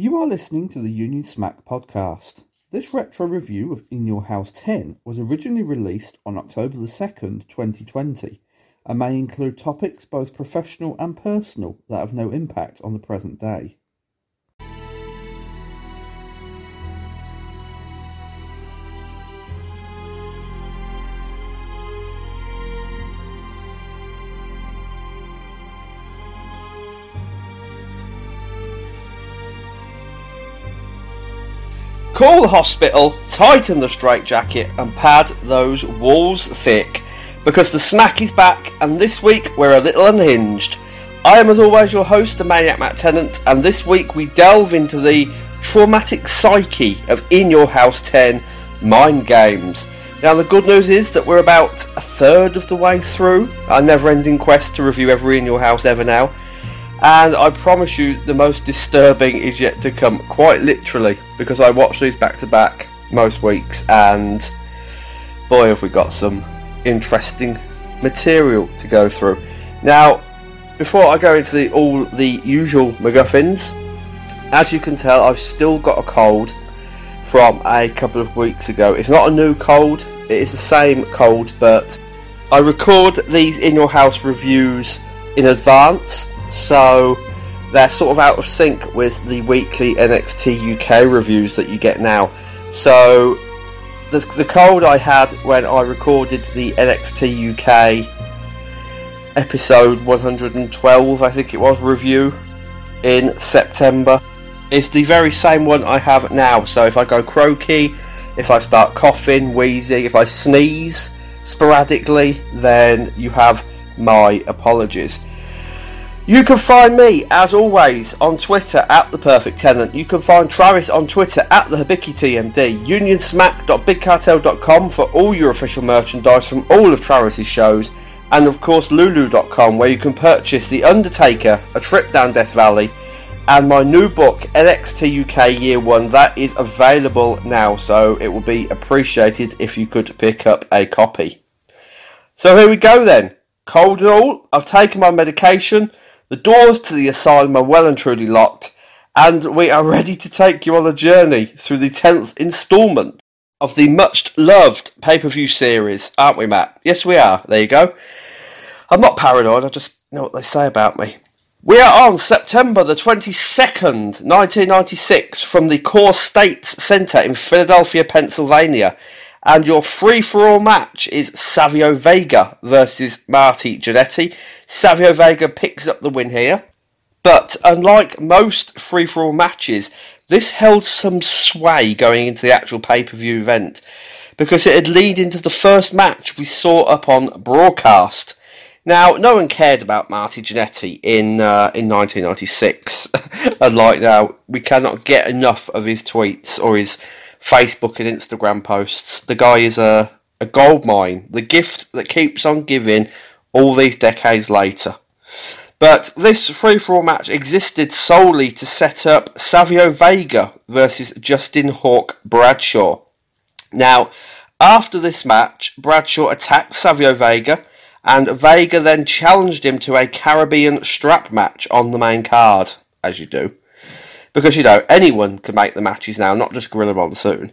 You are listening to the Union Smack podcast. This retro review of In Your House 10 was originally released on October the 2nd, 2020, and may include topics both professional and personal that have no impact on the present day. Call the hospital, tighten the straitjacket, and pad those walls thick because the smack is back, and this week we're a little unhinged. I am, as always, your host, the Maniac Matt Tennant, and this week we delve into the traumatic psyche of In Your House 10 mind games. Now, the good news is that we're about a third of the way through our never ending quest to review every In Your House ever now. And I promise you, the most disturbing is yet to come, quite literally, because I watch these back to back most weeks, and boy, have we got some interesting material to go through. Now, before I go into the, all the usual MacGuffins, as you can tell, I've still got a cold from a couple of weeks ago. It's not a new cold, it is the same cold, but I record these in your house reviews in advance so they're sort of out of sync with the weekly NXT UK reviews that you get now. So the, the cold I had when I recorded the NXT UK episode 112, I think it was, review in September is the very same one I have now. So if I go croaky, if I start coughing, wheezing, if I sneeze sporadically, then you have my apologies. You can find me, as always, on Twitter at The Perfect Tennant. You can find Travis on Twitter at The Habiki TMD. UnionSmack.BigCartel.com for all your official merchandise from all of Travis's shows. And of course, Lulu.com where you can purchase The Undertaker, A Trip Down Death Valley, and my new book, NXT UK Year 1. That is available now, so it will be appreciated if you could pick up a copy. So here we go then. Cold and all, I've taken my medication. The doors to the asylum are well and truly locked, and we are ready to take you on a journey through the 10th instalment of the much loved pay per view series, aren't we, Matt? Yes, we are. There you go. I'm not paranoid, I just know what they say about me. We are on September the 22nd, 1996, from the CoreStates Centre in Philadelphia, Pennsylvania. And your free for all match is Savio Vega versus Marty Jannetty. Savio Vega picks up the win here. But unlike most free for all matches, this held some sway going into the actual pay per view event because it had led into the first match we saw up on broadcast. Now, no one cared about Marty Jannetty in uh, in 1996. Unlike now, we cannot get enough of his tweets or his Facebook and Instagram posts. The guy is a, a gold mine, the gift that keeps on giving all these decades later. But this free for all match existed solely to set up Savio Vega versus Justin Hawk Bradshaw. Now, after this match, Bradshaw attacked Savio Vega, and Vega then challenged him to a Caribbean strap match on the main card, as you do because you know anyone can make the matches now, not just Gorilla Monsoon.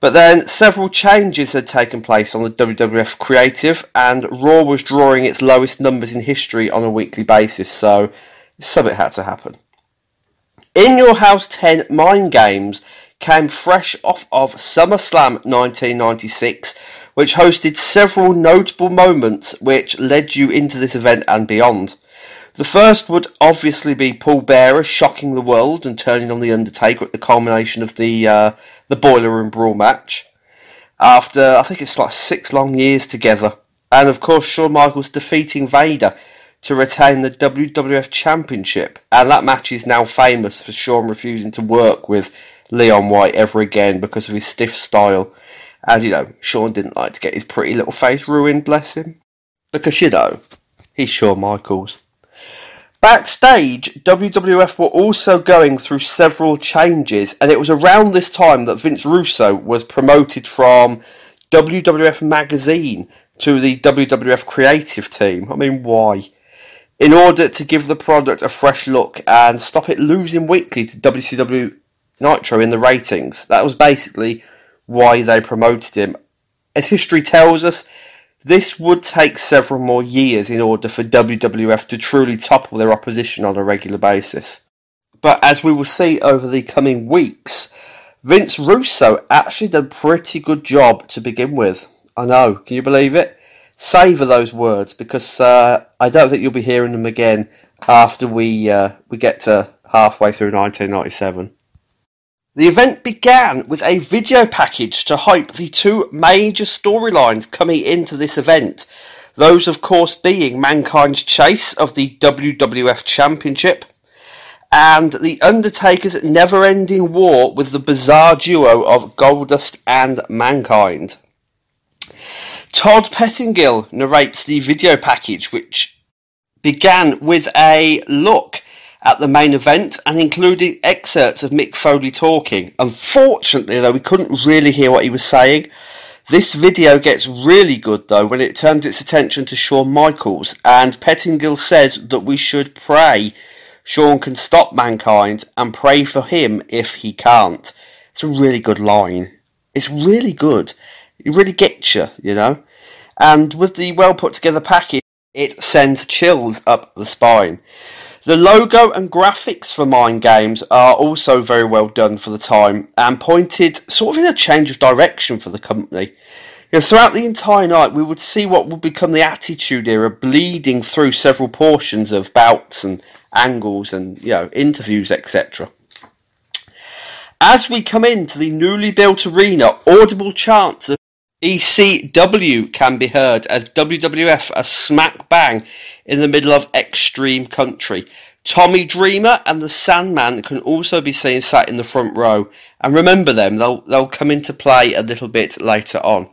But then several changes had taken place on the WWF creative, and Raw was drawing its lowest numbers in history on a weekly basis, so something had to happen. In Your House 10 Mind Games came fresh off of SummerSlam 1996, which hosted several notable moments which led you into this event and beyond. The first would obviously be Paul Bearer shocking the world and turning on the Undertaker at the culmination of the uh, the Boiler Room Brawl match. After I think it's like six long years together, and of course Shawn Michaels defeating Vader to retain the WWF Championship, and that match is now famous for Shawn refusing to work with Leon White ever again because of his stiff style. And you know, Shawn didn't like to get his pretty little face ruined, bless him. Because you know, he's Shawn Michaels. Backstage, WWF were also going through several changes, and it was around this time that Vince Russo was promoted from WWF Magazine to the WWF creative team. I mean, why? in order to give the product a fresh look and stop it losing weekly to WCW Nitro in the ratings. That was basically why they promoted him. As history tells us, this would take several more years in order for WWF to truly topple their opposition on a regular basis. But as we will see over the coming weeks, Vince Russo actually did a pretty good job to begin with. I know, can you believe it? Savour those words because uh, I don't think you'll be hearing them again after we uh, we get to halfway through 1997. The event began with a video package to hype the two major storylines coming into this event. Those, of course, being Mankind's chase of the WWF Championship and The Undertaker's never ending war with the bizarre duo of Goldust and Mankind. Todd Pettingill narrates the video package, which began with a look at the main event and included excerpts of Mick Foley talking. Unfortunately, though, we couldn't really hear what he was saying. This video gets really good though when it turns its attention to Shawn Michaels, and Pettingill says that we should pray Shawn can stop mankind and pray for him if he can't. It's a really good line. It's really good. It really gets you, you know. And with the well put together package, it sends chills up the spine. The logo and graphics for Mind Games are also very well done for the time and pointed sort of in a change of direction for the company. You know, throughout the entire night, we would see what would become the Attitude Era bleeding through several portions of bouts and angles and you know interviews, etc. As we come into the newly built arena, audible chants of ECW can be heard as WWF are smack bang in the middle of extreme country. Tommy Dreamer and the Sandman can also be seen sat in the front row, and remember them, they'll, they'll come into play a little bit later on.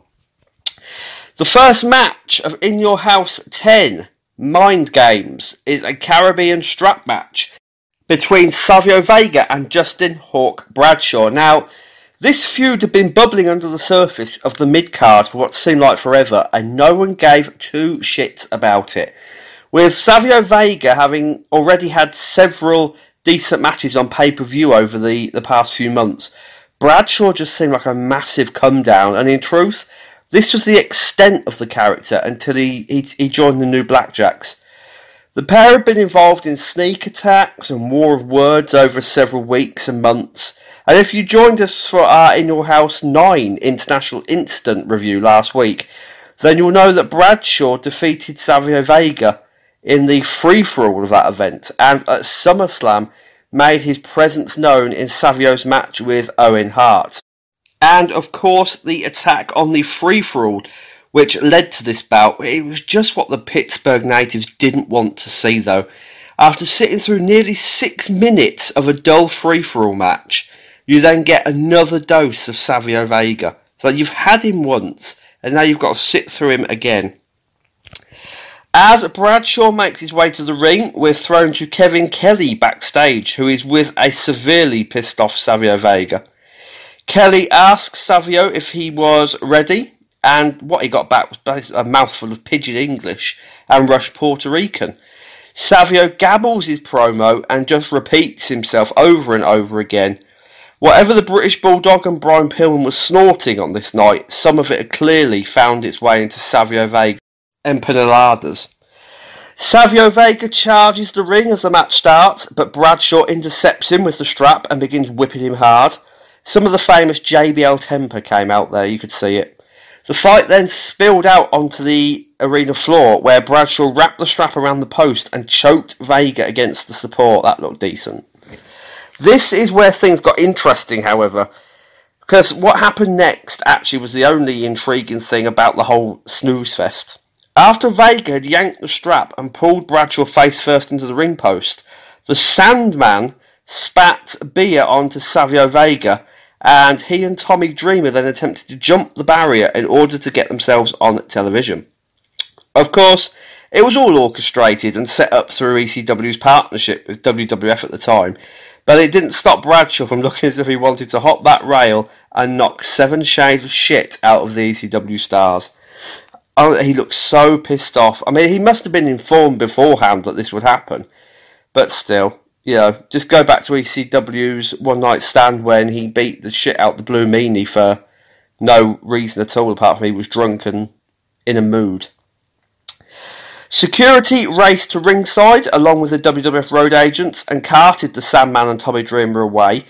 The first match of In Your House 10 Mind Games is a Caribbean strap match between Savio Vega and Justin Hawk Bradshaw. Now, this feud had been bubbling under the surface of the mid card for what seemed like forever, and no one gave two shits about it. With Savio Vega having already had several decent matches on pay per view over the, the past few months, Bradshaw just seemed like a massive come down, and in truth, this was the extent of the character until he, he, he joined the New Blackjacks. The pair had been involved in sneak attacks and war of words over several weeks and months and if you joined us for our In Your House 9 International Incident review last week, then you'll know that Bradshaw defeated Savio Vega in the free for all of that event and at SummerSlam made his presence known in Savio's match with Owen Hart. And of course, the attack on the free for all, which led to this bout, it was just what the Pittsburgh natives didn't want to see though. After sitting through nearly six minutes of a dull free for all match, you then get another dose of Savio Vega. So you've had him once, and now you've got to sit through him again. As Bradshaw makes his way to the ring, we're thrown to Kevin Kelly backstage, who is with a severely pissed off Savio Vega. Kelly asks Savio if he was ready, and what he got back was a mouthful of pidgin English and rushed Puerto Rican. Savio gabbles his promo and just repeats himself over and over again, Whatever the British Bulldog and Brian Pillman was snorting on this night, some of it had clearly found its way into Savio Vega empanadas. Savio Vega charges the ring as the match starts, but Bradshaw intercepts him with the strap and begins whipping him hard. Some of the famous JBL temper came out there, you could see it. The fight then spilled out onto the arena floor where Bradshaw wrapped the strap around the post and choked Vega against the support. That looked decent. This is where things got interesting, however, because what happened next actually was the only intriguing thing about the whole snooze fest. After Vega had yanked the strap and pulled Bradshaw face first into the ring post, the Sandman spat beer onto Savio Vega, and he and Tommy Dreamer then attempted to jump the barrier in order to get themselves on television. Of course, it was all orchestrated and set up through ECW's partnership with WWF at the time, but it didn't stop Bradshaw from looking as if he wanted to hop that rail and knock seven shades of shit out of the ECW stars. oh, he looked so pissed off. I mean, he must have been informed beforehand that this would happen, but still, you know, just go back to ECW's one night stand when he beat the shit out the Blue Meanie for no reason at all apart from he was drunk and in a mood. Security raced to ringside along with the WWF road agents and carted the Sandman and Tommy Dreamer away.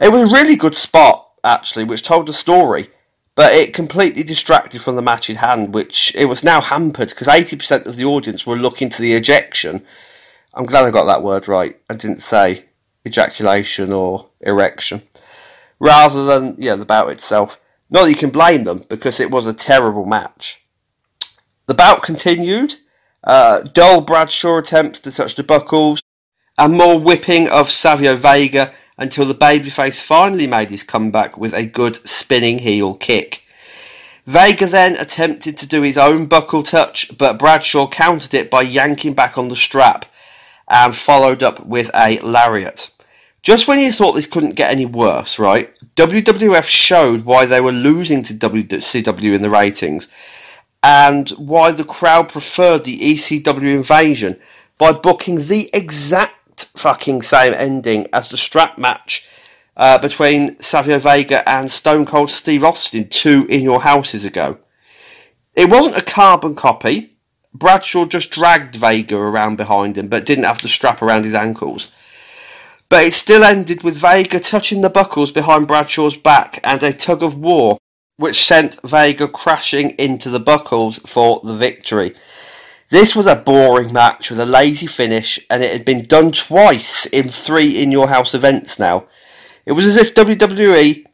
It was a really good spot, actually, which told a story, but it completely distracted from the match in hand, which it was now hampered because 80% of the audience were looking to the ejection. I'm glad I got that word right. I didn't say ejaculation or erection. Rather than, yeah, the bout itself. Not that you can blame them because it was a terrible match. The bout continued. Uh, dull Bradshaw attempts to touch the buckles, and more whipping of Savio Vega until the babyface finally made his comeback with a good spinning heel kick. Vega then attempted to do his own buckle touch, but Bradshaw countered it by yanking back on the strap and followed up with a lariat. Just when you thought this couldn't get any worse, right? WWF showed why they were losing to WCW in the ratings and why the crowd preferred the ECW invasion by booking the exact fucking same ending as the strap match uh, between Savio Vega and Stone Cold Steve Austin two In Your Houses ago. It wasn't a carbon copy. Bradshaw just dragged Vega around behind him, but didn't have the strap around his ankles. But it still ended with Vega touching the buckles behind Bradshaw's back and a tug of war which sent Vega crashing into the buckles for the victory. This was a boring match with a lazy finish, and it had been done twice in three in your house events now. It was as if WWE,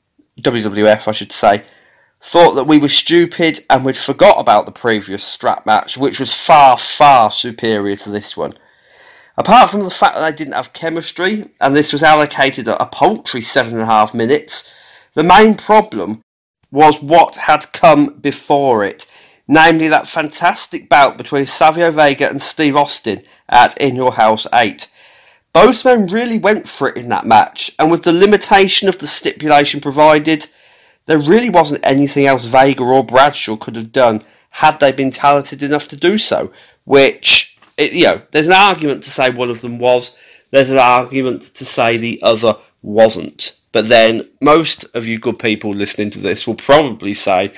WWF I should say, thought that we were stupid and we'd forgot about the previous strap match, which was far, far superior to this one. Apart from the fact that they didn't have chemistry, and this was allocated a paltry seven and a half minutes, the main problem was what had come before it, namely that fantastic bout between Savio Vega and Steve Austin at In Your House 8. Both men really went for it in that match, and with the limitation of the stipulation provided, there really wasn't anything else Vega or Bradshaw could have done had they been talented enough to do so. Which, you know, there's an argument to say one of them was, there's an argument to say the other wasn't. But then most of you good people listening to this will probably say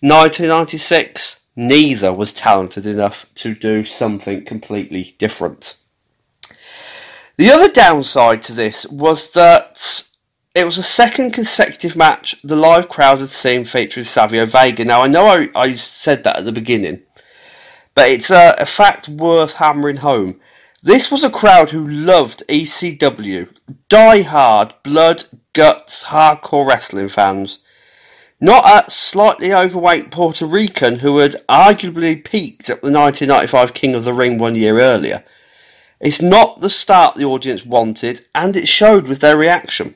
1996, neither was talented enough to do something completely different. The other downside to this was that it was a second consecutive match the live crowd had seen featuring Savio Vega. Now, I know I, I said that at the beginning, but it's a, a fact worth hammering home. This was a crowd who loved ECW, die-hard, blood, guts, hardcore wrestling fans. Not a slightly overweight Puerto Rican who had arguably peaked at the 1995 King of the Ring one year earlier. It's not the start the audience wanted, and it showed with their reaction.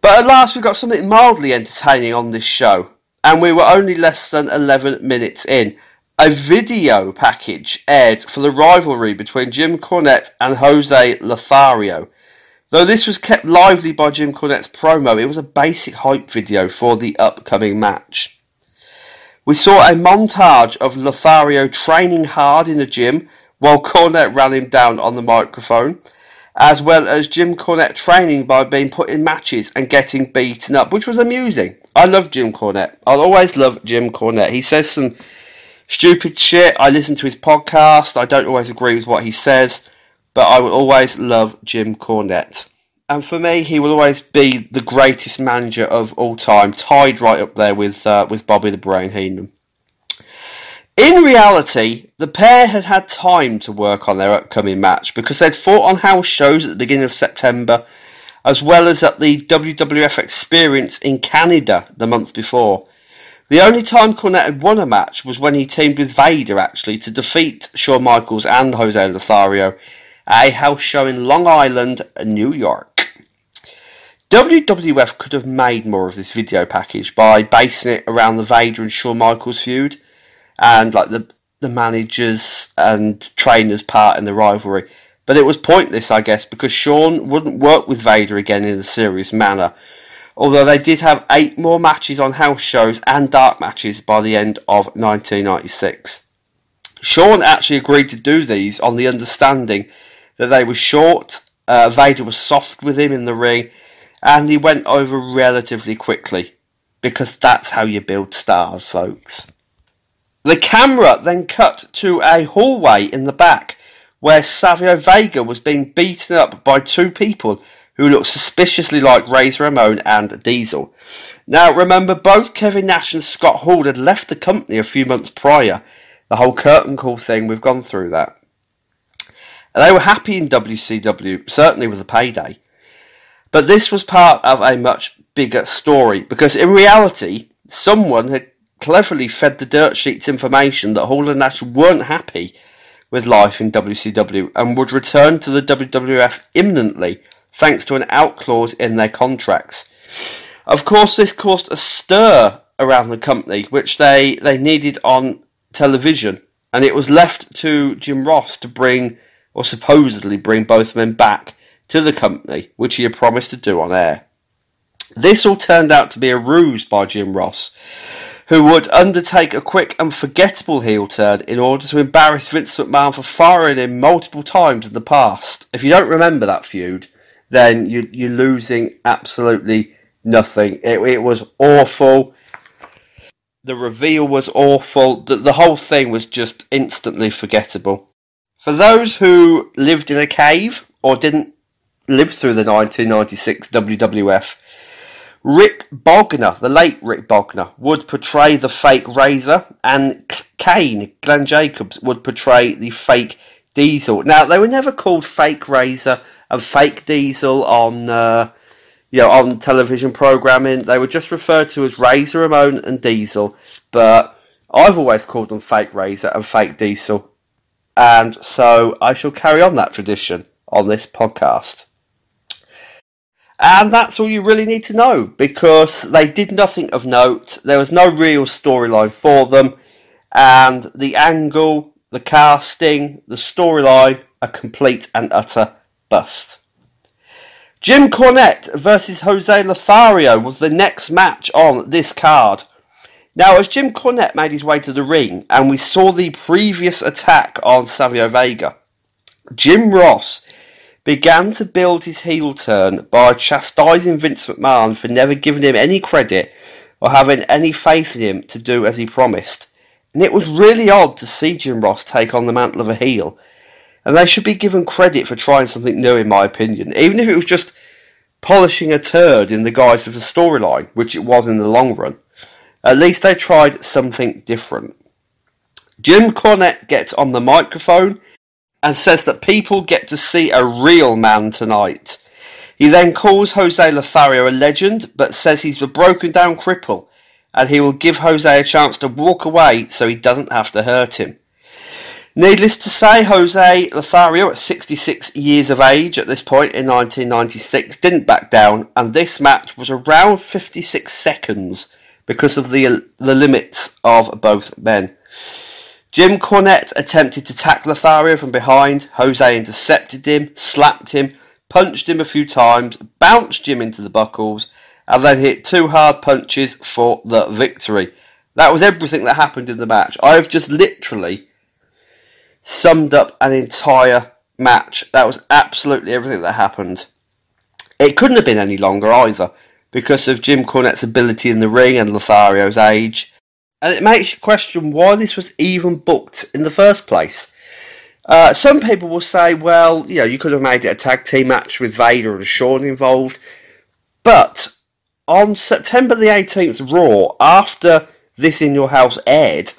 But at last we got something mildly entertaining on this show, and we were only less than 11 minutes in. A video package aired for the rivalry between Jim Cornette and Jose Lothario. Though this was kept lively by Jim Cornette's promo, it was a basic hype video for the upcoming match. We saw a montage of Lothario training hard in the gym while Cornette ran him down on the microphone, as well as Jim Cornette training by being put in matches and getting beaten up, which was amusing. I love Jim Cornette. I'll always love Jim Cornette. He says some stupid shit. I listen to his podcast. I don't always agree with what he says but I will always love Jim Cornette. And for me, he will always be the greatest manager of all time, tied right up there with uh, with Bobby the Brain Heenan. In reality, the pair had had time to work on their upcoming match because they'd fought on house shows at the beginning of September, as well as at the WWF Experience in Canada the month before. The only time Cornette had won a match was when he teamed with Vader, actually, to defeat Shawn Michaels and Jose Lothario at a house show in Long Island, New York. WWF could have made more of this video package by basing it around the Vader and Shawn Michaels feud and like the the managers and trainers part in the rivalry. But it was pointless, I guess, because Shawn wouldn't work with Vader again in a serious manner. Although they did have eight more matches on house shows and dark matches by the end of 1996. Shawn actually agreed to do these on the understanding that they were short, uh, Vader was soft with him in the ring, and he went over relatively quickly, because that's how you build stars, folks. The camera then cut to a hallway in the back where Savio Vega was being beaten up by two people who looked suspiciously like Razor Ramon and Diesel. Now, remember, both Kevin Nash and Scott Hall had left the company a few months prior. The whole curtain call thing, we've gone through that. And they were happy in WCW, certainly with the payday. But this was part of a much bigger story, because in reality, someone had cleverly fed the dirt sheets information that Hall and Nash weren't happy with life in WCW and would return to the WWF imminently thanks to an out clause in their contracts. Of course, this caused a stir around the company, which they, they needed on television, and it was left to Jim Ross to bring, or supposedly bring, both men back to the company, which he had promised to do on air. This all turned out to be a ruse by Jim Ross, who would undertake a quick and forgettable heel turn in order to embarrass Vince McMahon for firing him multiple times in the past. If you don't remember that feud, then you, you're losing absolutely nothing. It, it was awful. The reveal was awful. The, the whole thing was just instantly forgettable. For those who lived in a cave or didn't live through the 1996 WWF, Rick Bogner, the late Rick Bogner, would portray the fake Razor, and Kane, Glenn Jacobs, would portray the fake Diesel. Now, they were never called fake Razor and fake Diesel on, uh, you know, on television programming. They were just referred to as Razor Ramon and Diesel, but I've always called them fake Razor and fake Diesel. And so I shall carry on that tradition on this podcast. And that's all you really need to know because they did nothing of note. There was no real storyline for them. And the angle, the casting, the storyline, are complete and utter bust. Jim Cornette versus Jose Lothario was the next match on this card. Now, as Jim Cornette made his way to the ring and we saw the previous attack on Savio Vega, Jim Ross began to build his heel turn by chastising Vince McMahon for never giving him any credit or having any faith in him to do as he promised. And it was really odd to see Jim Ross take on the mantle of a heel. And they should be given credit for trying something new, in my opinion, even if it was just polishing a turd in the guise of a storyline, which it was in the long run. At least they tried something different. Jim Cornette gets on the microphone and says that people get to see a real man tonight. He then calls Jose Lothario a legend, but says he's a broken down cripple, and he will give Jose a chance to walk away so he doesn't have to hurt him. Needless to say, Jose Lothario, at 66 years of age at this point in 1996, didn't back down, and this match was around 56 seconds because of the, the limits of both men. Jim Cornette attempted to tackle Lothario from behind. Jose intercepted him, slapped him, punched him a few times, bounced Jim into the buckles, and then hit two hard punches for the victory. That was everything that happened in the match. I've just literally summed up an entire match. That was absolutely everything that happened. It couldn't have been any longer either because of Jim Cornette's ability in the ring and Lothario's age. And it makes you question why this was even booked in the first place. Uh, some people will say, well, you know, you could have made it a tag team match with Vader and Shawn involved. But on September the 18th, Raw, after This In Your House aired,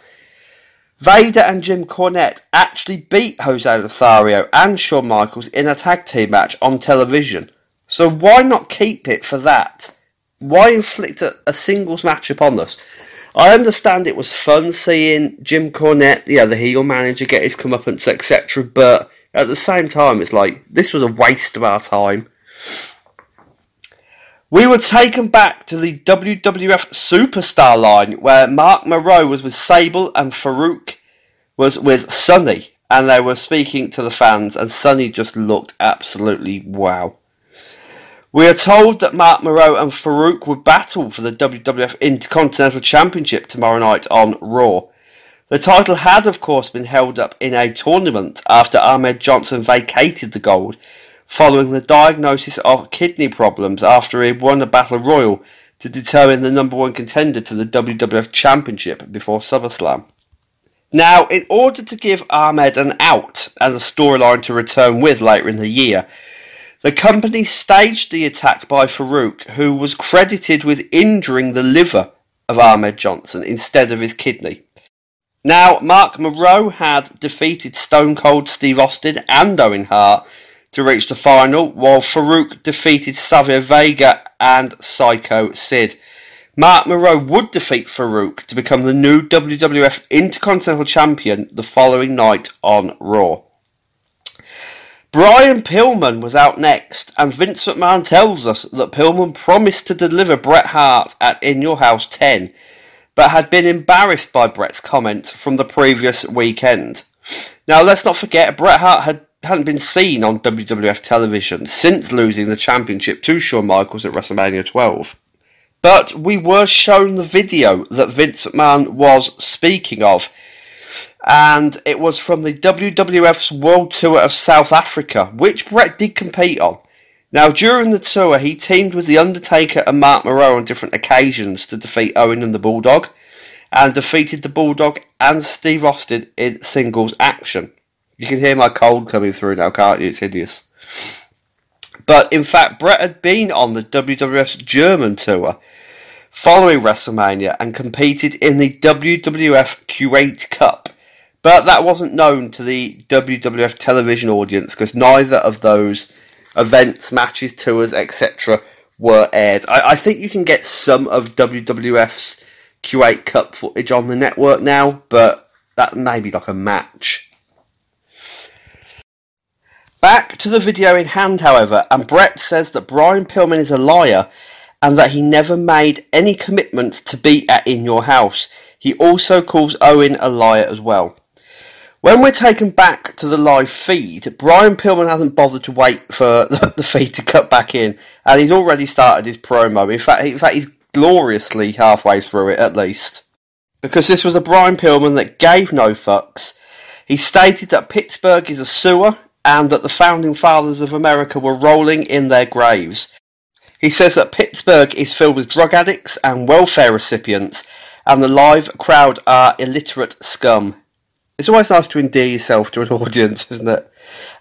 Vader and Jim Cornette actually beat Jose Lothario and Shawn Michaels in a tag team match on television. So why not keep it for that? Why inflict a, a singles match upon us? I understand it was fun seeing Jim Cornette, yeah, the heel manager, get his comeuppance, etc. But at the same time, it's like this was a waste of our time. We were taken back to the WWF Superstar line where Mark Mero was with Sable and Farouk was with Sunny, and they were speaking to the fans, and Sunny just looked absolutely wow. We are told that Mark Mero and Farouk would battle for the WWF Intercontinental Championship tomorrow night on Raw. The title had, of course, been held up in a tournament after Ahmed Johnson vacated the gold following the diagnosis of kidney problems after he won a battle royal to determine the number one contender to the WWF Championship before SummerSlam. Now, in order to give Ahmed an out and a storyline to return with later in the year, the company staged the attack by Farouk, who was credited with injuring the liver of Ahmed Johnson instead of his kidney. Now, Mark Mero had defeated Stone Cold Steve Austin and Owen Hart to reach the final, while Farouk defeated Savio Vega and Psycho Sid. Mark Mero would defeat Farouk to become the new WWF Intercontinental Champion the following night on Raw. Brian Pillman was out next, and Vince McMahon tells us that Pillman promised to deliver Bret Hart at In Your House 10, but had been embarrassed by Bret's comments from the previous weekend. Now, let's not forget, Bret Hart had, hadn't been seen on WWF television since losing the championship to Shawn Michaels at WrestleMania 12. But we were shown the video that Vince McMahon was speaking of and it was from the WWF's World Tour of South Africa, which Bret did compete on. Now, during the tour, he teamed with The Undertaker and Mark Mero on different occasions to defeat Owen and the Bulldog, and defeated the Bulldog and Steve Austin in singles action. You can hear my cold coming through now, can't you? It's hideous. But in fact, Bret had been on the WWF's German tour following WrestleMania and competed in the WWF Kuwait Cup but that wasn't known to the WWF television audience because neither of those events, matches, tours, etc., were aired. I, I, think you can get some of WWF's Kuwait Cup footage on the network now, but that may be like a match. Back to the video in hand, however, and Bret says that Brian Pillman is a liar and that he never made any commitments to be at In Your House. He also calls Owen a liar as well. When we're taken back to the live feed, Brian Pillman hasn't bothered to wait for the feed to cut back in, and he's already started his promo. In fact, in fact, he's gloriously halfway through it at least. Because this was a Brian Pillman that gave no fucks. He stated that Pittsburgh is a sewer and that the founding fathers of America were rolling in their graves. He says that Pittsburgh is filled with drug addicts and welfare recipients, and the live crowd are illiterate scum. It's always nice to endear yourself to an audience, isn't it?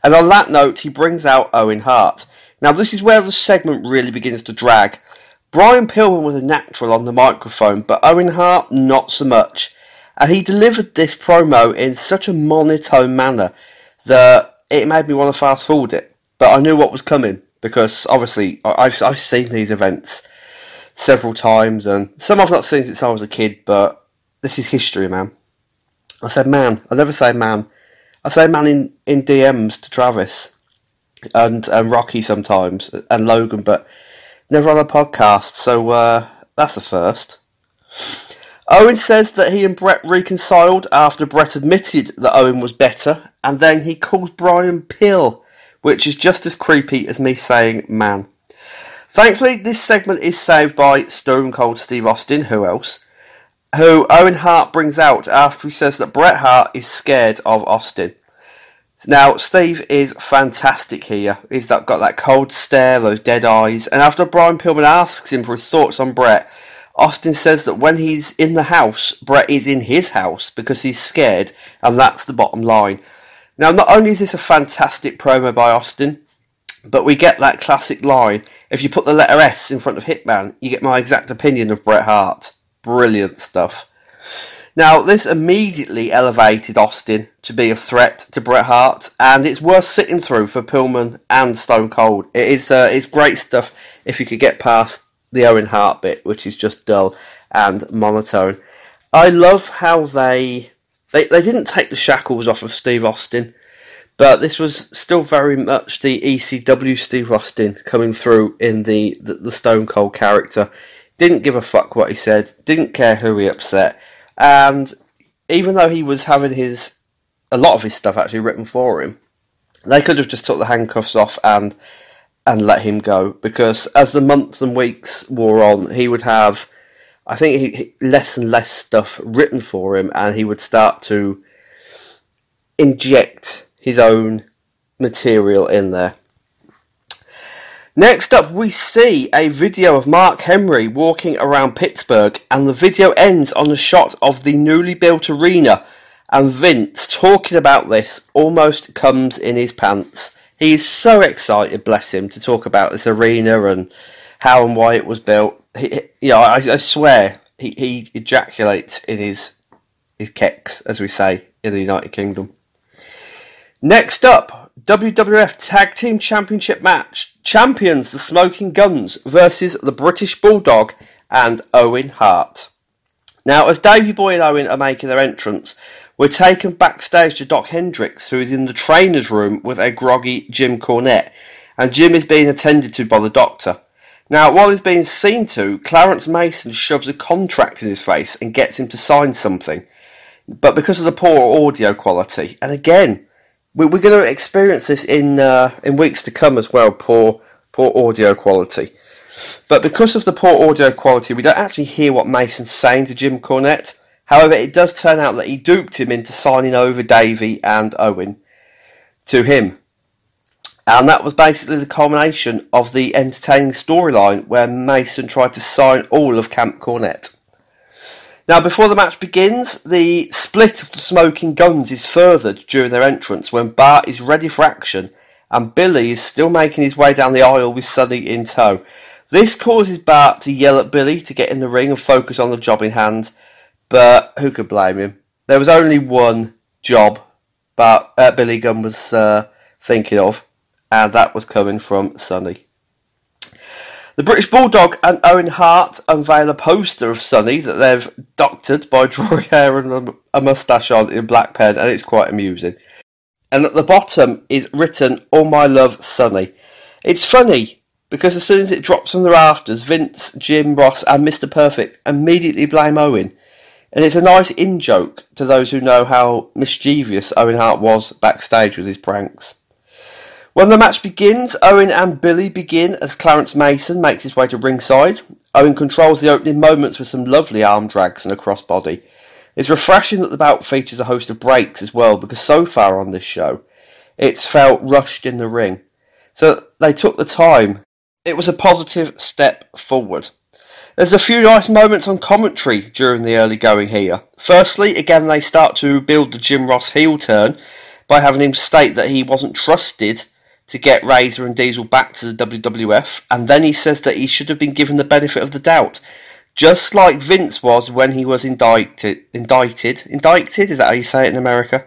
And on that note, he brings out Owen Hart. Now, this is where the segment really begins to drag. Brian Pillman was a natural on the microphone, but Owen Hart not so much. And he delivered this promo in such a monotone manner that it made me want to fast forward it. But I knew what was coming because obviously I've, I've seen these events several times and some I've not seen since I was a kid, but this is history, man. I said man. I never say man. I say man in, in DMs to Travis and and Rocky sometimes and Logan, but never on a podcast. So uh, that's the first. Owen says that he and Bret reconciled after Bret admitted that Owen was better, and then he calls Brian Pill, which is just as creepy as me saying man. Thankfully, this segment is saved by Stone Cold Steve Austin, who else, who Owen Hart brings out after he says that Bret Hart is scared of Austin. Now, Steve is fantastic here. He's got that cold stare, those dead eyes, and after Brian Pillman asks him for his thoughts on Bret, Austin says that when he's in the house, Bret is in his house because he's scared, and that's the bottom line. Now, not only is this a fantastic promo by Austin, but we get that classic line if you put the letter S in front of Hitman, you get my exact opinion of Bret Hart. Brilliant stuff. Now, this immediately elevated Austin to be a threat to Bret Hart, and it's worth sitting through for Pillman and Stone Cold. It is uh, it's great stuff if you could get past the Owen Hart bit, which is just dull and monotone. I love how they they they didn't take the shackles off of Steve Austin, but this was still very much the ECW Steve Austin coming through in the, the, the Stone Cold character didn't give a fuck what he said, didn't care who he upset, and even though he was having his a lot of his stuff actually written for him, they could have just took the handcuffs off and and let him go because as the months and weeks wore on, he would have, I think, he, less and less stuff written for him, and he would start to inject his own material in there. Next up, we see a video of Mark Henry walking around Pittsburgh, and the video ends on a shot of the newly built arena. And Vince, talking about this, almost comes in his pants. He is so excited, bless him, to talk about this arena and how and why it was built. He, you know, I, I swear he, he ejaculates in his his kecks, as we say in the United Kingdom. Next up, WWF Tag Team Championship match. Champions the Smoking Guns versus the British Bulldog and Owen Hart. Now, as Davey Boy and Owen are making their entrance, we're taken backstage to Doc Hendrix, who is in the trainer's room with a groggy Jim Cornette, and Jim is being attended to by the doctor. Now, while he's being seen to, Clarence Mason shoves a contract in his face and gets him to sign something. But because of the poor audio quality, and again, we're going to experience this in uh, in weeks to come as well. Poor poor audio quality, but because of the poor audio quality, we don't actually hear what Mason's saying to Jim Cornette. However, it does turn out that he duped him into signing over Davey and Owen to him. And that was basically the culmination of the entertaining storyline where Mason tried to sign all of Camp Cornette. Now, before the match begins, the split of the smoking guns is furthered during their entrance when Bart is ready for action and Billy is still making his way down the aisle with Sunny in tow. This causes Bart to yell at Billy to get in the ring and focus on the job in hand, but who could blame him? There was only one job Bart, uh, Billy Gunn was uh, thinking of, and that was coming from Sunny. The British Bulldog and Owen Hart unveil a poster of Sunny that they've doctored by drawing hair and a moustache on in black pen, and it's quite amusing. And at the bottom is written, All My Love, Sunny. It's funny because as soon as it drops from the rafters, Vince, Jim, Ross, and Mr. Perfect immediately blame Owen. And it's a nice in joke to those who know how mischievous Owen Hart was backstage with his pranks. When the match begins, Owen and Billy begin as Clarence Mason makes his way to ringside. Owen controls the opening moments with some lovely arm drags and a crossbody. It's refreshing that the bout features a host of breaks as well, because so far on this show, it's felt rushed in the ring. So they took the time. It was a positive step forward. There's a few nice moments on commentary during the early going here. Firstly, again, they start to build the Jim Ross heel turn by having him state that he wasn't trusted to get Razor and Diesel back to the WWF, and then he says that he should have been given the benefit of the doubt, just like Vince was when he was indicted. Indicted? Indicted? Is that how you say it in America?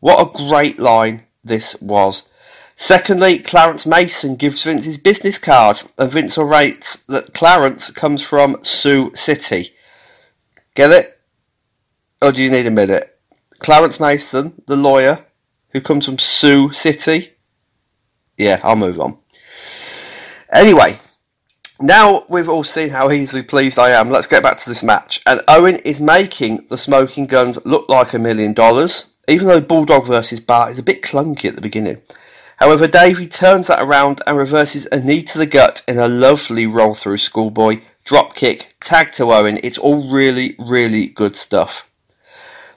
What a great line this was. Secondly, Clarence Mason gives Vince his business card, and Vince orates that Clarence comes from Sioux City. Get it? Or do you need a minute? Clarence Mason, the lawyer, who comes from Sioux City, yeah, I'll move on. Anyway, now we've all seen how easily pleased I am, let's get back to this match. And Owen is making the smoking guns look like a million dollars, even though Bulldog versus Bart is a bit clunky at the beginning. However, Davey turns that around and reverses a knee to the gut in a lovely roll through schoolboy, drop kick, tag to Owen. It's all really, really good stuff.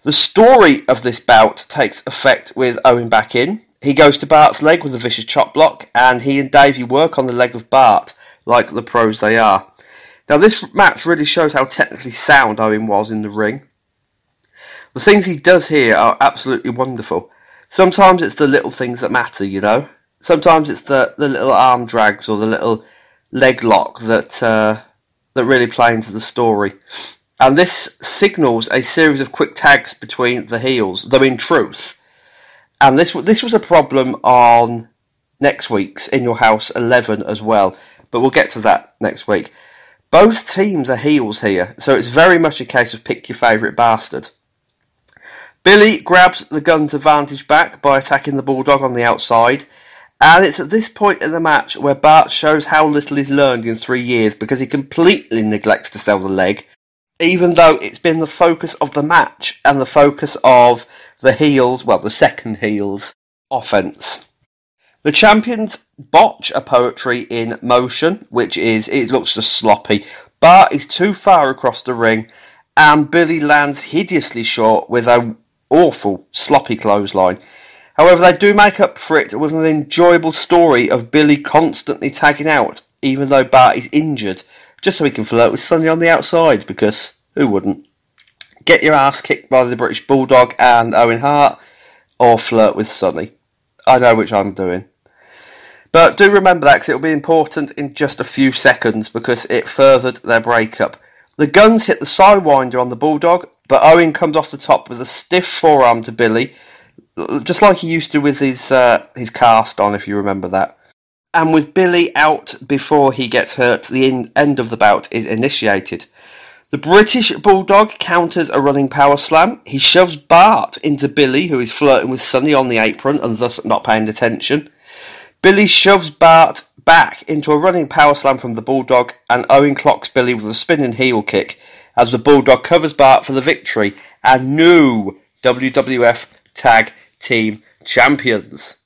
The story of this bout takes effect with Owen back in, he goes to Bart's leg with a vicious chop block, and he and Davey work on the leg of Bart like the pros they are. Now, this match really shows how technically sound Owen was in the ring. The things he does here are absolutely wonderful. Sometimes it's the little things that matter, you know. Sometimes it's the, the little arm drags or the little leg lock that uh, that really play into the story. And this signals a series of quick tags between the heels, though in truth, and this this was a problem on next week's In Your House 11 as well, but we'll get to that next week. Both teams are heels here, so it's very much a case of pick your favourite bastard. Billy grabs the gun's advantage back by attacking the Bulldog on the outside, and it's at this point in the match where Bart shows how little he's learned in three years because he completely neglects to sell the leg, even though it's been the focus of the match and the focus of the heels, well, the second heels offense. The champions botch a poetry in motion, which is, it looks just sloppy. Bart is too far across the ring, and Billy lands hideously short with a awful, sloppy clothesline. However, they do make up for it with an enjoyable story of Billy constantly tagging out, even though Bart is injured, just so he can flirt with Sunny on the outside, because who wouldn't? Get your ass kicked by the British Bulldog and Owen Hart, or flirt with Sunny. I know which I'm doing. But do remember that because it'll be important in just a few seconds because it furthered their breakup. The guns hit the sidewinder on the Bulldog, but Owen comes off the top with a stiff forearm to Billy, just like he used to with his uh, his cast on, if you remember that. And with Billy out before he gets hurt, the in- end of the bout is initiated. The British Bulldog counters a running power slam. He shoves Bart into Billy, who is flirting with Sunny on the apron and thus not paying attention. Billy shoves Bart back into a running power slam from the Bulldog, and Owen clocks Billy with a spinning heel kick as the Bulldog covers Bart for the victory and new WWF Tag Team Champions.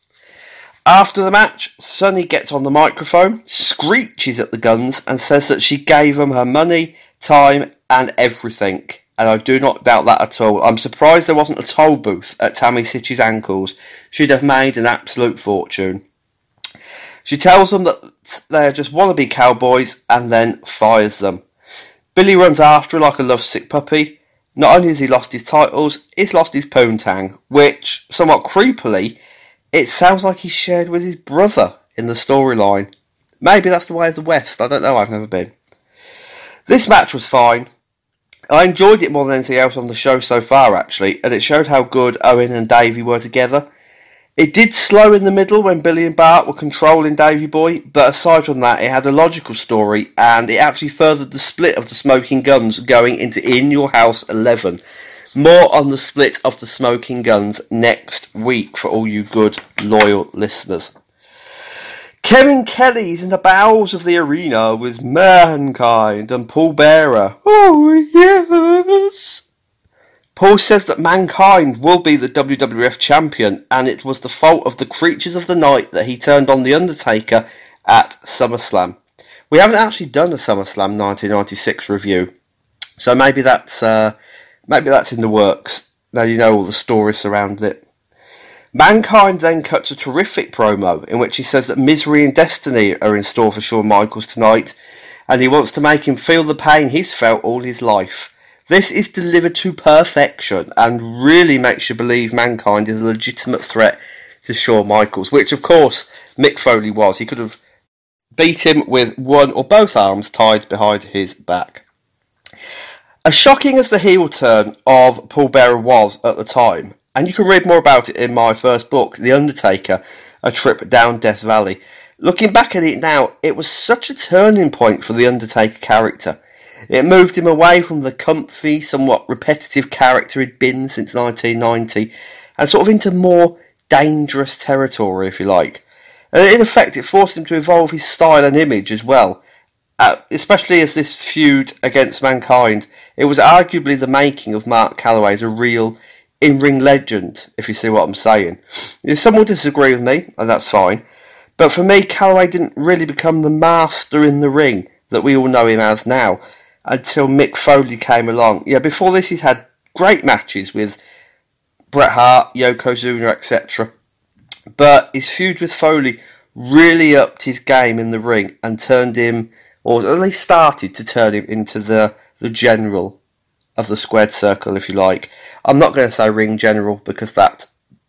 After the match, Sunny gets on the microphone, screeches at the guns, and says that she gave them her money, time, and everything. And I do not doubt that at all. I'm surprised there wasn't a toll booth at Tammy Sytch's ankles. She'd have made an absolute fortune. She tells them that they're just wannabe cowboys and then fires them. Billy runs after her like a lovesick puppy. Not only has he lost his titles, he's lost his poontang, which, somewhat creepily, it sounds like he shared with his brother in the storyline. Maybe that's the way of the West, I don't know, I've never been. This match was fine. I enjoyed it more than anything else on the show so far, actually, and it showed how good Owen and Davey were together. It did slow in the middle when Billy and Bart were controlling Davey Boy, but aside from that, it had a logical story and it actually furthered the split of the Smoking Guns going into In Your House 11. More on the split of the Smoking Guns next week for all you good, loyal listeners. Kevin Kelly's in the bowels of the arena with Mankind and Paul Bearer. Oh, yes! Paul says that Mankind will be the WWF champion, and it was the fault of the creatures of the night that he turned on The Undertaker at SummerSlam. We haven't actually done a SummerSlam 1996 review, so maybe that's uh, maybe that's in the works. Now you know all the stories surrounding it. Mankind then cuts a terrific promo in which he says that misery and destiny are in store for Shawn Michaels tonight, and he wants to make him feel the pain he's felt all his life. This is delivered to perfection and really makes you believe Mankind is a legitimate threat to Shawn Michaels, which of course Mick Foley was. He could have beat him with one or both arms tied behind his back. As shocking as the heel turn of Paul Bearer was at the time, and you can read more about it in my first book, The Undertaker, A Trip Down Death Valley. Looking back at it now, it was such a turning point for the Undertaker character. It moved him away from the comfy, somewhat repetitive character he'd been since 1990 and sort of into more dangerous territory, if you like. And in effect, it forced him to evolve his style and image as well. Uh, especially as this feud against Mankind, it was arguably the making of Mark Calaway as a real in-ring legend, if you see what I'm saying. Some will disagree with me, and that's fine. But for me, Calaway didn't really become the master in the ring that we all know him as now until Mick Foley came along. Yeah, before this, he's had great matches with Bret Hart, Yokozuna, etc. But his feud with Foley really upped his game in the ring and turned him, or at least started to turn him into the, the general of the squared circle, if you like. I'm not going to say ring general because that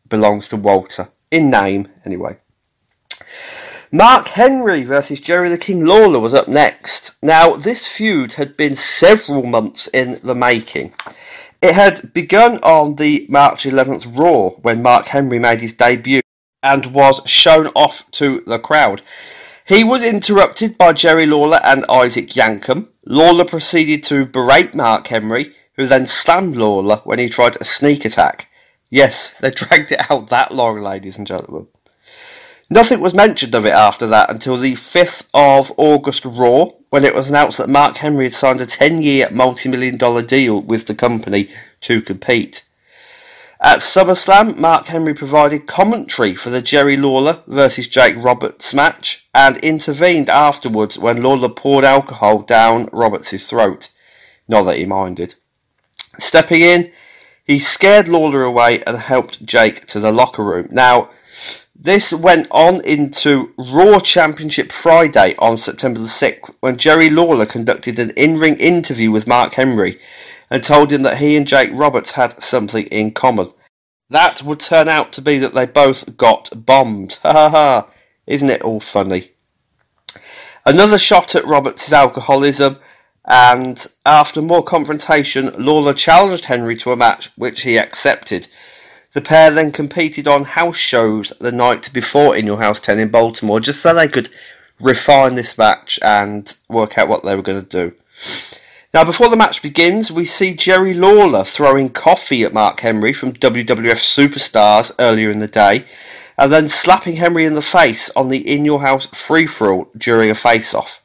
belongs to Walter, in name anyway. Mark Henry versus Jerry the King Lawler was up next. Now, this feud had been several months in the making. It had begun on the March 11th Raw when Mark Henry made his debut and was shown off to the crowd. He was interrupted by Jerry Lawler and Isaac Yankem. Lawler proceeded to berate Mark Henry, who then slammed Lawler when he tried a sneak attack. Yes, they dragged it out that long, ladies and gentlemen. Nothing was mentioned of it after that until the 5th of August Raw, when it was announced that Mark Henry had signed a 10 year multi million dollar deal with the company to compete. At SummerSlam, Mark Henry provided commentary for the Jerry Lawler versus Jake Roberts match and intervened afterwards when Lawler poured alcohol down Roberts' throat. Not that he minded. Stepping in, he scared Lawler away and helped Jake to the locker room. Now, this went on into Raw Championship Friday on September the 6th when Jerry Lawler conducted an in ring interview with Mark Henry and told him that he and Jake Roberts had something in common. That would turn out to be that they both got bombed. Ha ha ha. Isn't it all funny? Another shot at Roberts' alcoholism, and after more confrontation, Lawler challenged Henry to a match, which he accepted. The pair then competed on house shows the night before In Your House 10 in Baltimore, just so they could refine this match and work out what they were going to do. Now, before the match begins, we see Jerry Lawler throwing coffee at Mark Henry from WWF Superstars earlier in the day, and then slapping Henry in the face on the In Your House free for all during a face off.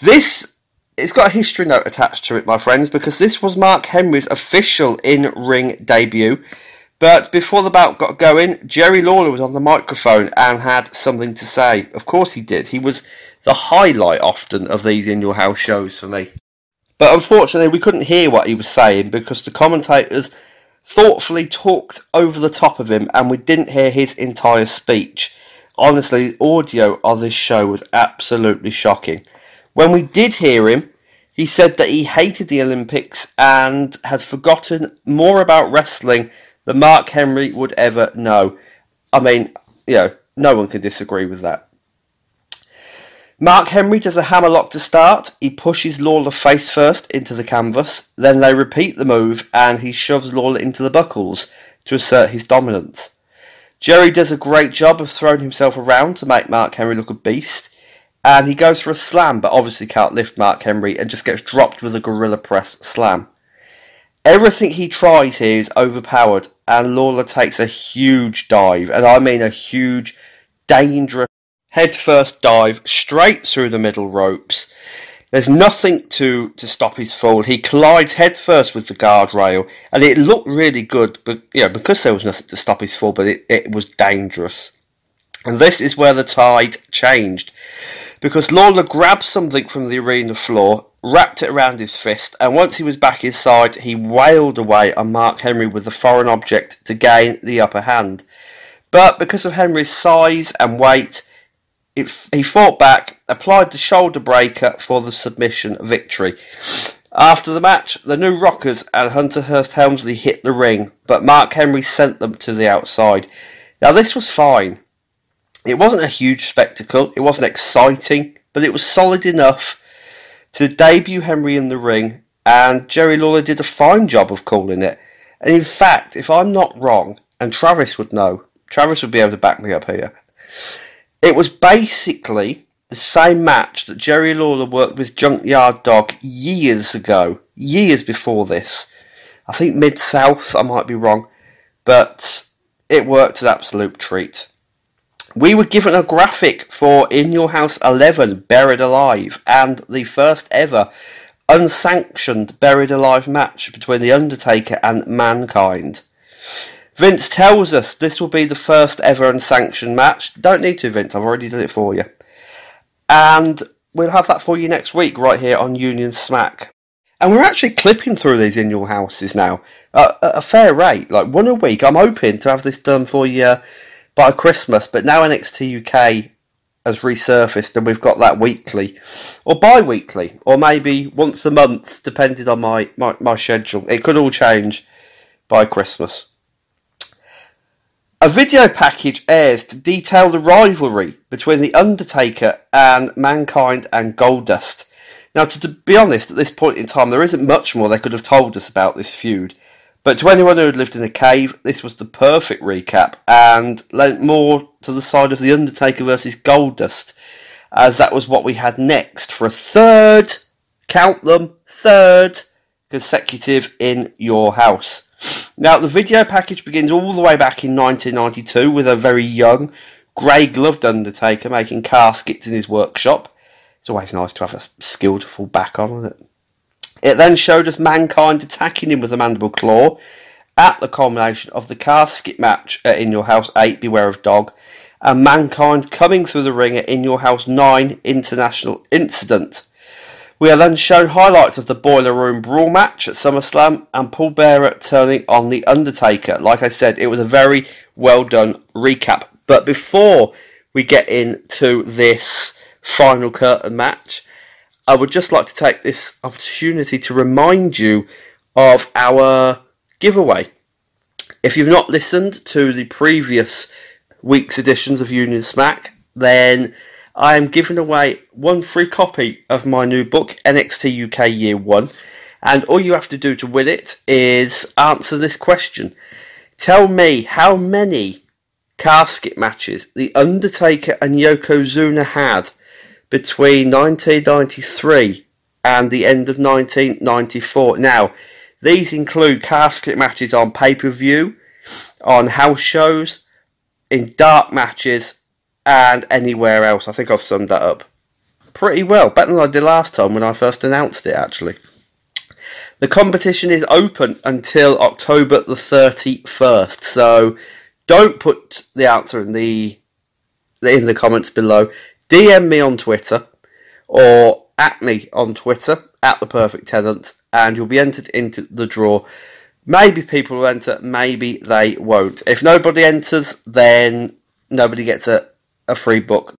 This it's got a history note attached to it, my friends, because this was Mark Henry's official in ring debut. But before the bout got going, Jerry Lawler was on the microphone and had something to say. Of course, he did. He was the highlight often of these In Your House shows for me. But unfortunately, we couldn't hear what he was saying because the commentators thoughtfully talked over the top of him and we didn't hear his entire speech. Honestly, the audio of this show was absolutely shocking. When we did hear him, he said that he hated the Olympics and had forgotten more about wrestling than Mark Henry would ever know. I mean, you know, no one can disagree with that. Mark Henry does a hammerlock to start. He pushes Lawler face first into the canvas. Then they repeat the move and he shoves Lawler into the buckles to assert his dominance. Jerry does a great job of throwing himself around to make Mark Henry look a beast. And he goes for a slam, but obviously can't lift Mark Henry and just gets dropped with a gorilla press slam. Everything he tries here is overpowered, and Lawler takes a huge dive, and I mean a huge, dangerous headfirst dive straight through the middle ropes. There's nothing to, to stop his fall. He collides headfirst with the guardrail, and it looked really good, but you know, because there was nothing to stop his fall, but it, it was dangerous. And this is where the tide changed. Because Lawler grabbed something from the arena floor, wrapped it around his fist, and once he was back inside, he wailed away on Mark Henry with the foreign object to gain the upper hand. But because of Henry's size and weight, it, he fought back, applied the shoulder breaker for the submission victory. After the match, the new Rockers and Hunter Hearst Helmsley hit the ring, but Mark Henry sent them to the outside. Now, this was fine. It wasn't a huge spectacle, it wasn't exciting, but it was solid enough to debut Henry in the ring, and Jerry Lawler did a fine job of calling it. And in fact, if I'm not wrong, and Travis would know, Travis would be able to back me up here. It was basically the same match that Jerry Lawler worked with Junkyard Dog years ago, years before this. I think Mid South, I might be wrong, but it worked an absolute treat. We were given a graphic for In Your House 11 Buried Alive and the first ever unsanctioned Buried Alive match between The Undertaker and Mankind. Vince tells us this will be the first ever unsanctioned match. Don't need to, Vince. I've already done it for you. And we'll have that for you next week, right here on Union Smack. And we're actually clipping through these in your houses now at a fair rate, like one a week. I'm hoping to have this done for you by Christmas, but now NXT UK has resurfaced and we've got that weekly or bi-weekly or maybe once a month depending on my, my, my schedule it could all change by christmas a video package airs to detail the rivalry between The Undertaker and Mankind and Goldust. Now, to, to, be honest, at this point in time, there isn't much more they could have told us about this feud. But to anyone who had lived in a cave, this was the perfect recap and lent more to the side of The Undertaker versus Goldust, as that was what we had next for a third, count them, third consecutive in your house. Now, the video package begins all the way back in 1992 with a very young, grey gloved Undertaker making caskets in his workshop. It's always nice to have a skill to fall back on, isn't it? It then showed us Mankind attacking him with a mandible claw at the culmination of the casket match at In Your House 8, Beware of Dog, and Mankind coming through the ring at In Your House 9, International Incident. We are then shown highlights of the Boiler Room Brawl match at SummerSlam and Paul Bearer turning on The Undertaker. Like I said, it was a very well done recap. But before we get into this final curtain match, I would just like to take this opportunity to remind you of our giveaway. If you've not listened to the previous week's editions of Union Smack, then I am giving away one free copy of my new book, NXT UK Year 1. And all you have to do to win it is answer this question. Tell me how many casket matches The Undertaker and Yokozuna had between 1993 and the end of 1994. Now, these include casket matches on pay per view, on house shows, in dark matches, and anywhere else. I think I've summed that up pretty well, better than I did last time when I first announced it, actually. The competition is open until October the 31st, so don't put the answer in the in the comments below. DM me on Twitter or at me on Twitter at The Perfect Tennant and you'll be entered into the draw. Maybe people will enter, maybe they won't. If nobody enters, then nobody gets a, a free book.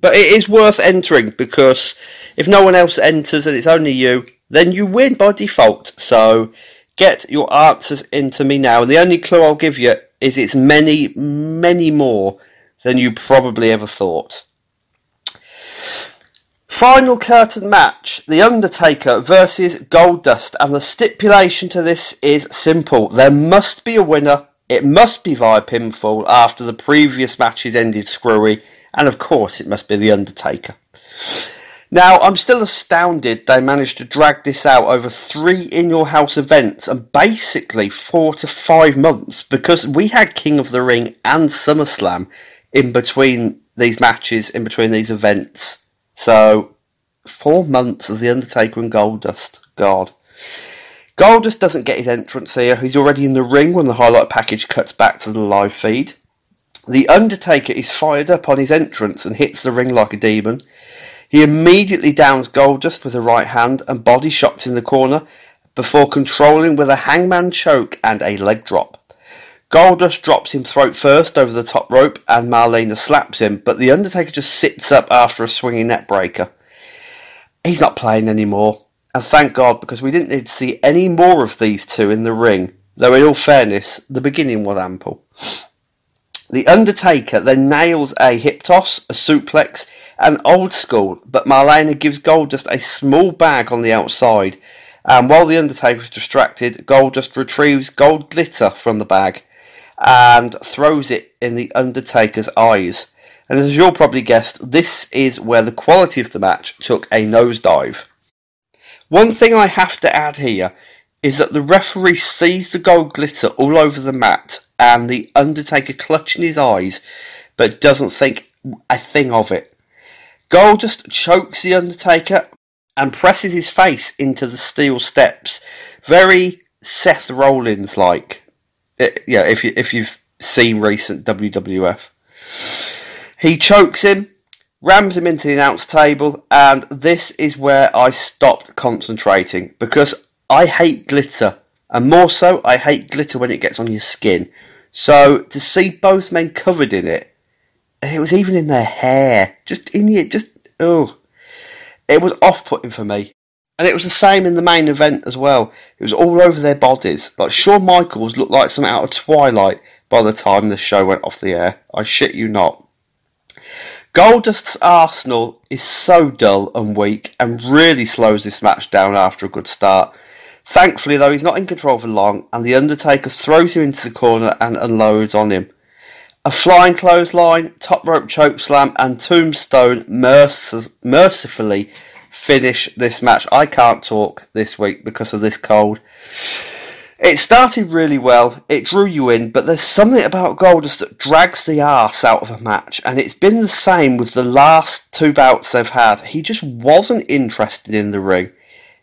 But it is worth entering because if no one else enters and it's only you, then you win by default. So get your answers into me now. And the only clue I'll give you is it's many, many more than you probably ever thought. Final curtain match The Undertaker versus Goldust, and the stipulation to this is simple. There must be a winner, it must be via pinfall after the previous matches ended screwy, and of course it must be The Undertaker. Now, I'm still astounded they managed to drag this out over three in your house events and basically four to five months because we had King of the Ring and SummerSlam in between these matches, in between these events. So, four months of The Undertaker and Goldust. God. Goldust doesn't get his entrance here. He's already in the ring when the highlight package cuts back to the live feed. The Undertaker is fired up on his entrance and hits the ring like a demon. He immediately downs Goldust with a right hand and body shots in the corner before controlling with a hangman choke and a leg drop. Goldust drops him throat first over the top rope and Marlena slaps him, but The Undertaker just sits up after a swinging neckbreaker. He's not playing anymore, and thank God because we didn't need to see any more of these two in the ring, though in all fairness, the beginning was ample. The Undertaker then nails a hip toss, a suplex, and old school, but Marlena gives Goldust a small bag on the outside. And while The Undertaker is distracted, Goldust retrieves gold glitter from the bag and throws it in the Undertaker's eyes. And as you'll probably guessed, this is where the quality of the match took a nosedive. One thing I have to add here is that the referee sees the gold glitter all over the mat and the Undertaker clutching his eyes, but doesn't think a thing of it. Goldust chokes the Undertaker and presses his face into the steel steps. Very Seth Rollins like yeah, if you if you've seen recent WWF, he chokes him, rams him into the announce table, and this is where I stopped concentrating because I hate glitter, and more so, I hate glitter when it gets on your skin. So to see both men covered in it, it was even in their hair, just in it, just oh, it was off-putting for me. And it was the same in the main event as well. It was all over their bodies. Like Shawn Michaels looked like something out of Twilight by the time the show went off the air. I shit you not. Goldust's Arsenal is so dull and weak and really slows this match down after a good start. Thankfully, though, he's not in control for long, and The Undertaker throws him into the corner and unloads on him. A flying clothesline, top rope choke slam, and tombstone merc- mercifully finish this match. I can't talk this week because of this cold. It started really well, it drew you in, but there's something about Goldust that drags the arse out of a match, and it's been the same with the last two bouts they've had. He just wasn't interested in the ring.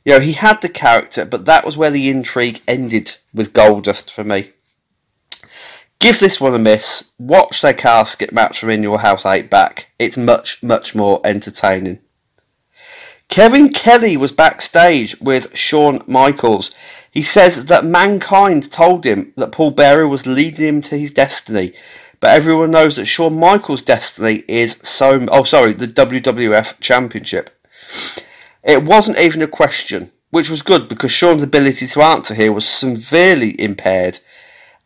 You know, he had the character, but that was where the intrigue ended with Goldust for me. Give this one a miss. Watch their casket match from In Your House 8 back. It's much, much more entertaining. Kevin Kelly was backstage with Shawn Michaels. He says that mankind told him that Paul Bearer was leading him to his destiny, but everyone knows that Shawn Michaels' destiny is so. Oh, sorry, the WWF Championship. It wasn't even a question, which was good because Shawn's ability to answer here was severely impaired.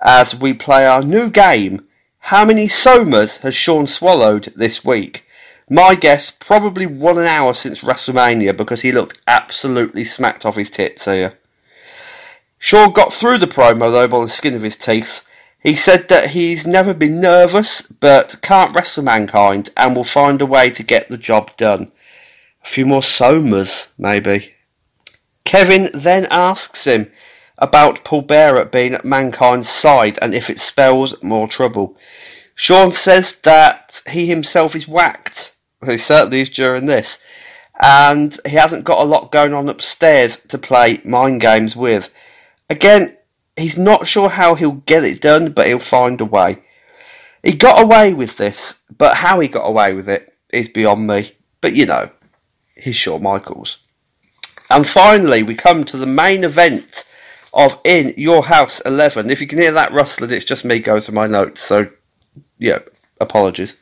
As we play our new game, how many somas has Shawn swallowed this week? My guess, probably one an hour since WrestleMania because he looked absolutely smacked off his tits here. Shawn got through the promo though by the skin of his teeth. He said that he's never been nervous but can't wrestle mankind and will find a way to get the job done. A few more somas, maybe. Kevin then asks him about Paul Bearer being at mankind's side and if it spells more trouble. Shawn says that he himself is whacked. He certainly is during this. And he hasn't got a lot going on upstairs to play mind games with. Again, he's not sure how he'll get it done, but he'll find a way. He got away with this, but how he got away with it is beyond me. But you know, he's Shawn Michaels. And finally, we come to the main event of In Your House 11. If you can hear that rustling, it's just me going through my notes, so yeah, apologies.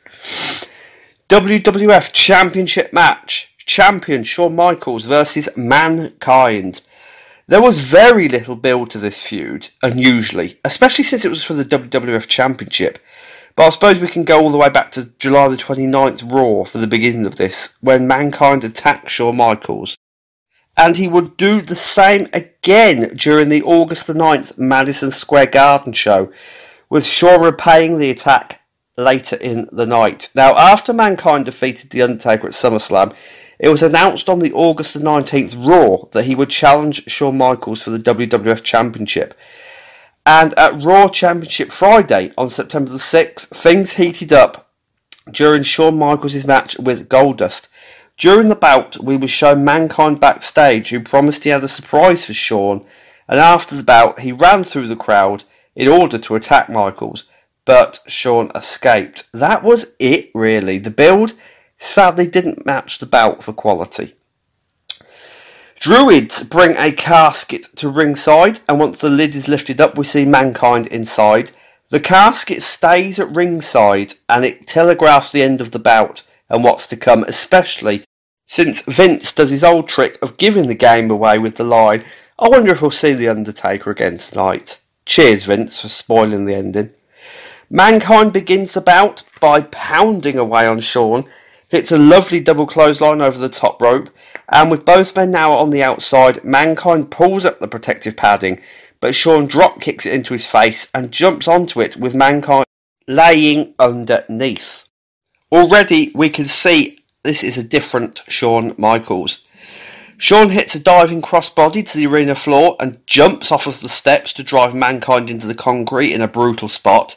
WWF Championship match. Champion Shawn Michaels versus Mankind. There was very little build to this feud, unusually, especially since it was for the WWF Championship. But I suppose we can go all the way back to July the 29th Raw for the beginning of this, when Mankind attacked Shawn Michaels. And he would do the same again during the August the 9th Madison Square Garden show, with Shawn repaying the attack later in the night. Now, after Mankind defeated The Undertaker at SummerSlam, it was announced on the August the 19th Raw that he would challenge Shawn Michaels for the WWF Championship. And at Raw Championship Friday on September the 6th, things heated up during Shawn Michaels' match with Goldust. During the bout, we were shown Mankind backstage, who promised he had a surprise for Shawn, and after the bout, he ran through the crowd in order to attack Michaels, but Shawn escaped. That was it, really. The build sadly didn't match the bout for quality. Druids bring a casket to ringside, and once the lid is lifted up, we see mankind inside. The casket stays at ringside, and it telegraphs the end of the bout and what's to come, especially since Vince does his old trick of giving the game away with the line, I wonder if we'll see The Undertaker again tonight. Cheers, Vince, for spoiling the ending. Mankind begins the bout by pounding away on Shawn, hits a lovely double clothesline over the top rope, and with both men now on the outside, Mankind pulls up the protective padding, but Shawn drop kicks it into his face and jumps onto it with Mankind laying underneath. Already we can see this is a different Shawn Michaels. Shawn hits a diving crossbody to the arena floor and jumps off of the steps to drive Mankind into the concrete in a brutal spot.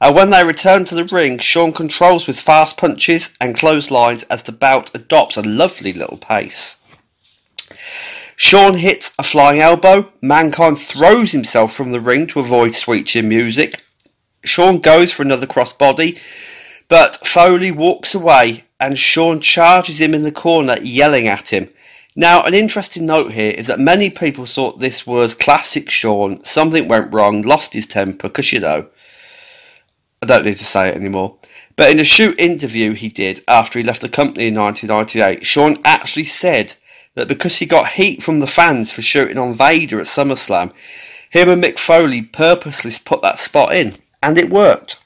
And when they return to the ring, Shawn controls with fast punches and clotheslines as the bout adopts a lovely little pace. Shawn hits a flying elbow. Mankind throws himself from the ring to avoid Sweet Chin Music. Shawn goes for another crossbody, but Foley walks away and Shawn charges him in the corner, yelling at him. Now, an interesting note here is that many people thought this was classic Shawn. Something went wrong, lost his temper, because you know, I don't need to say it anymore. But in a shoot interview he did after he left the company in 1998, Shawn actually said that because he got heat from the fans for shooting on Vader at SummerSlam, him and Mick Foley purposely put that spot in, and it worked.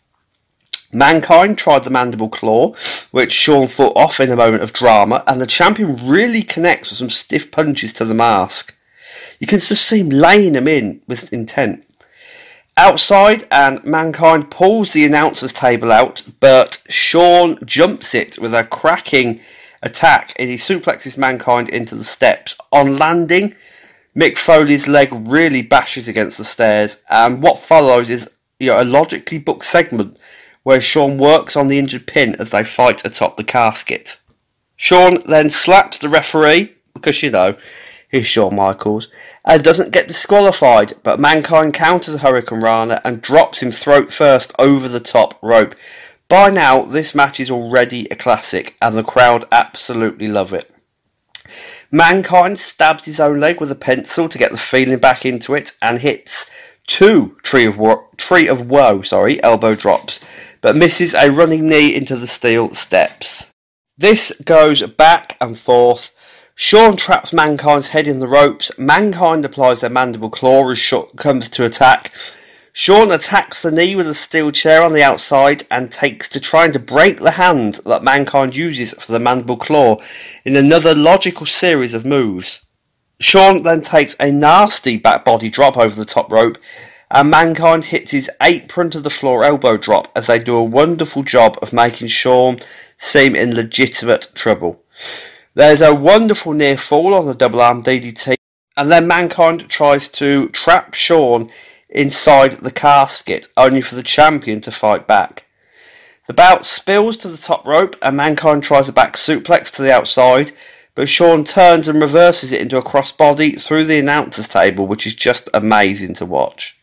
Mankind tried the mandible claw, which Shawn fought off in a moment of drama, and the champion really connects with some stiff punches to the mask. You can just see him laying him in with intent. Outside, and Mankind pulls the announcer's table out, but Shawn jumps it with a cracking attack as he suplexes Mankind into the steps. On landing, Mick Foley's leg really bashes against the stairs, and what follows is you know, a logically booked segment where Shawn works on the injured pin as they fight atop the casket. Shawn then slaps the referee, because you know, is Shawn Michaels, and doesn't get disqualified, but Mankind counters hurricanrana and drops him throat first over the top rope. By now, this match is already a classic, and the crowd absolutely love it. Mankind stabs his own leg with a pencil to get the feeling back into it, and hits two tree of tree of woe, sorry, elbow drops, but misses a running knee into the steel steps. This goes back and forth. Shawn traps Mankind's head in the ropes. Mankind applies their mandible claw as Shawn comes to attack. Shawn attacks the knee with a steel chair on the outside and takes to trying to break the hand that Mankind uses for the mandible claw in another logical series of moves. Shawn then takes a nasty back body drop over the top rope and Mankind hits his apron to the floor elbow drop as they do a wonderful job of making Shawn seem in legitimate trouble. There's a wonderful near fall on the double arm DDT and then Mankind tries to trap Shawn inside the casket, only for the champion to fight back. The bout spills to the top rope, and Mankind tries a back suplex to the outside, but Shawn turns and reverses it into a crossbody through the announcer's table, which is just amazing to watch.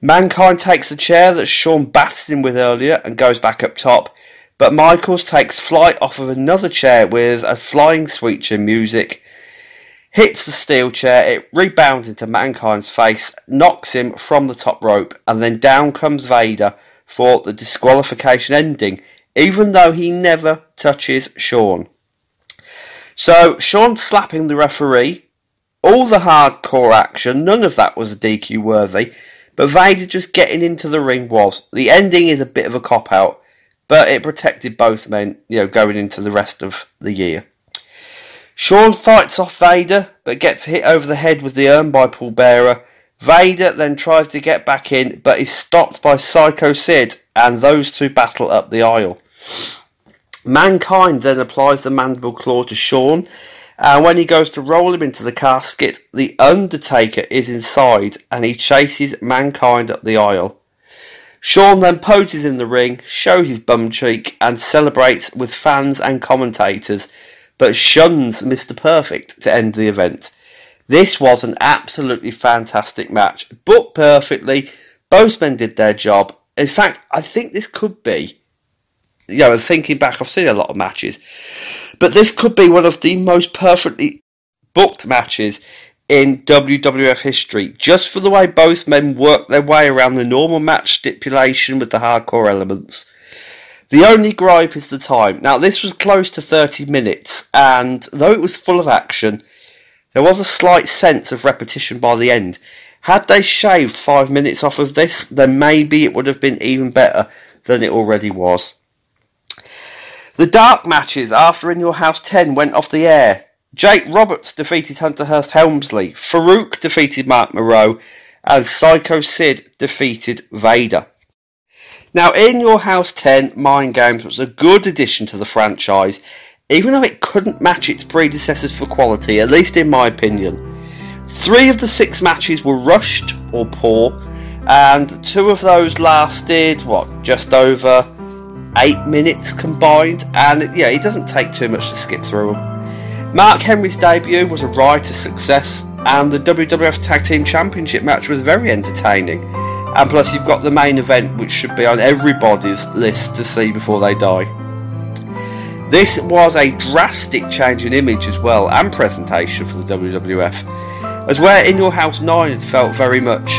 Mankind takes the chair that Shawn battered him with earlier and goes back up top, but Michaels takes flight off of another chair with a flying Sweet Chin Music hits the steel chair, it rebounds into Mankind's face, knocks him from the top rope, and then down comes Vader for the disqualification ending, even though he never touches Shawn. So, Shawn slapping the referee, all the hardcore action, none of that was DQ worthy, but Vader just getting into the ring was. The ending is a bit of a cop out, but it protected both men, you know, going into the rest of the year. Shawn fights off Vader, but gets hit over the head with the urn by Paul Bearer. Vader then tries to get back in, but is stopped by Psycho Sid, and those two battle up the aisle. Mankind then applies the mandible claw to Shawn, and when he goes to roll him into the casket, the Undertaker is inside, and he chases Mankind up the aisle. Shawn then poses in the ring, shows his bum cheek, and celebrates with fans and commentators but shuns Mr. Perfect to end the event. This was an absolutely fantastic match, booked perfectly. Both men did their job. In fact, I think this could be, you know, thinking back, I've seen a lot of matches, but this could be one of the most perfectly booked matches in WWF history, just for the way both men worked their way around the normal match stipulation with the hardcore elements. The only gripe is the time. Now, this was close to 30 minutes, and though it was full of action, there was a slight sense of repetition by the end. Had they shaved five minutes off of this, then maybe it would have been even better than it already was. The dark matches after In Your House 10 went off the air. Jake Roberts defeated Hunter Hearst Helmsley, Faarooq defeated Mark Mero, and Psycho Sid defeated Vader. Now, In Your House 10 Mind Games was a good addition to the franchise, even though it couldn't match its predecessors for quality, at least in my opinion. Three of the six matches were rushed or poor, and two of those lasted, what, just over eight minutes combined, and yeah, it doesn't take too much to skip through them. Mark Henry's debut was a riotous success, and the WWF Tag Team Championship match was very entertaining. And plus, you've got the main event, which should be on everybody's list to see before they die. This was a drastic change in image as well, and presentation for the WWF, as where In Your House 9 had felt very much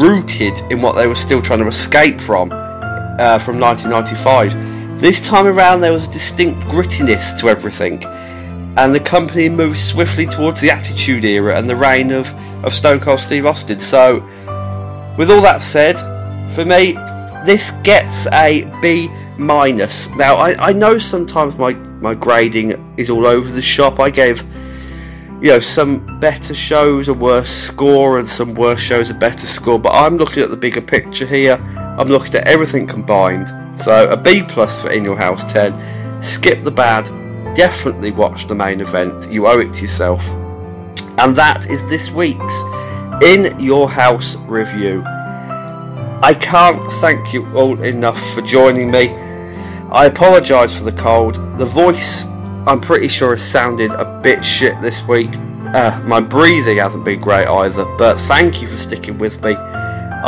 rooted in what they were still trying to escape from uh, from 1995. This time around, there was a distinct grittiness to everything, and the company moved swiftly towards the Attitude Era and the reign of, of Stone Cold Steve Austin. So, with all that said, for me, this gets a B minus. Now, I, I know sometimes my, my grading is all over the shop. I gave, you know, some better shows a worse score and some worse shows a better score, but I'm looking at the bigger picture here. I'm looking at everything combined. So, a B plus for In Your House 10. Skip the bad. Definitely watch the main event. You owe it to yourself. And that is this week's in your house review. I can't thank you all enough for joining me. I apologise for the cold. The voice, I'm pretty sure, has sounded a bit shit this week. Uh, my breathing hasn't been great either, but thank you for sticking with me.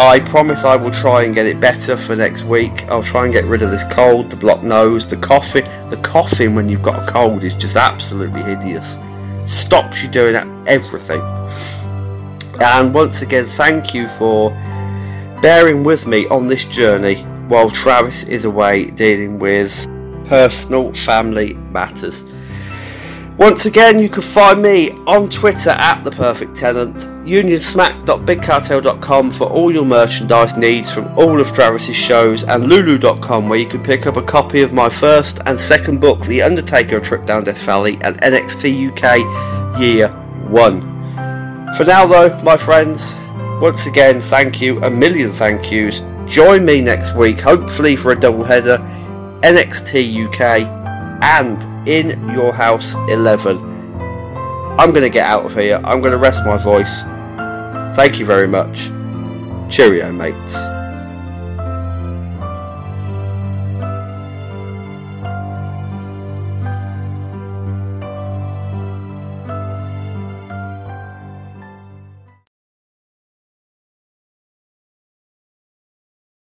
I promise I will try and get it better for next week. I'll try and get rid of this cold, the blocked nose, the coughing. The coughing when you've got a cold is just absolutely hideous. Stops you doing everything. And once again, thank you for bearing with me on this journey while Travis is away dealing with personal family matters. Once again, you can find me on Twitter at The Perfect Tennant, unionsmack.bigcartel.com for all your merchandise needs from all of Travis's shows, and lulu.com where you can pick up a copy of my first and second book, The Undertaker Trip Down Death Valley, and NXT UK Year 1. For now, though, my friends, once again, thank you, a million thank yous. Join me next week, hopefully for a double header, NXT UK and in your house 11. I'm going to get out of here. I'm going to rest my voice. Thank you very much. Cheerio, mates.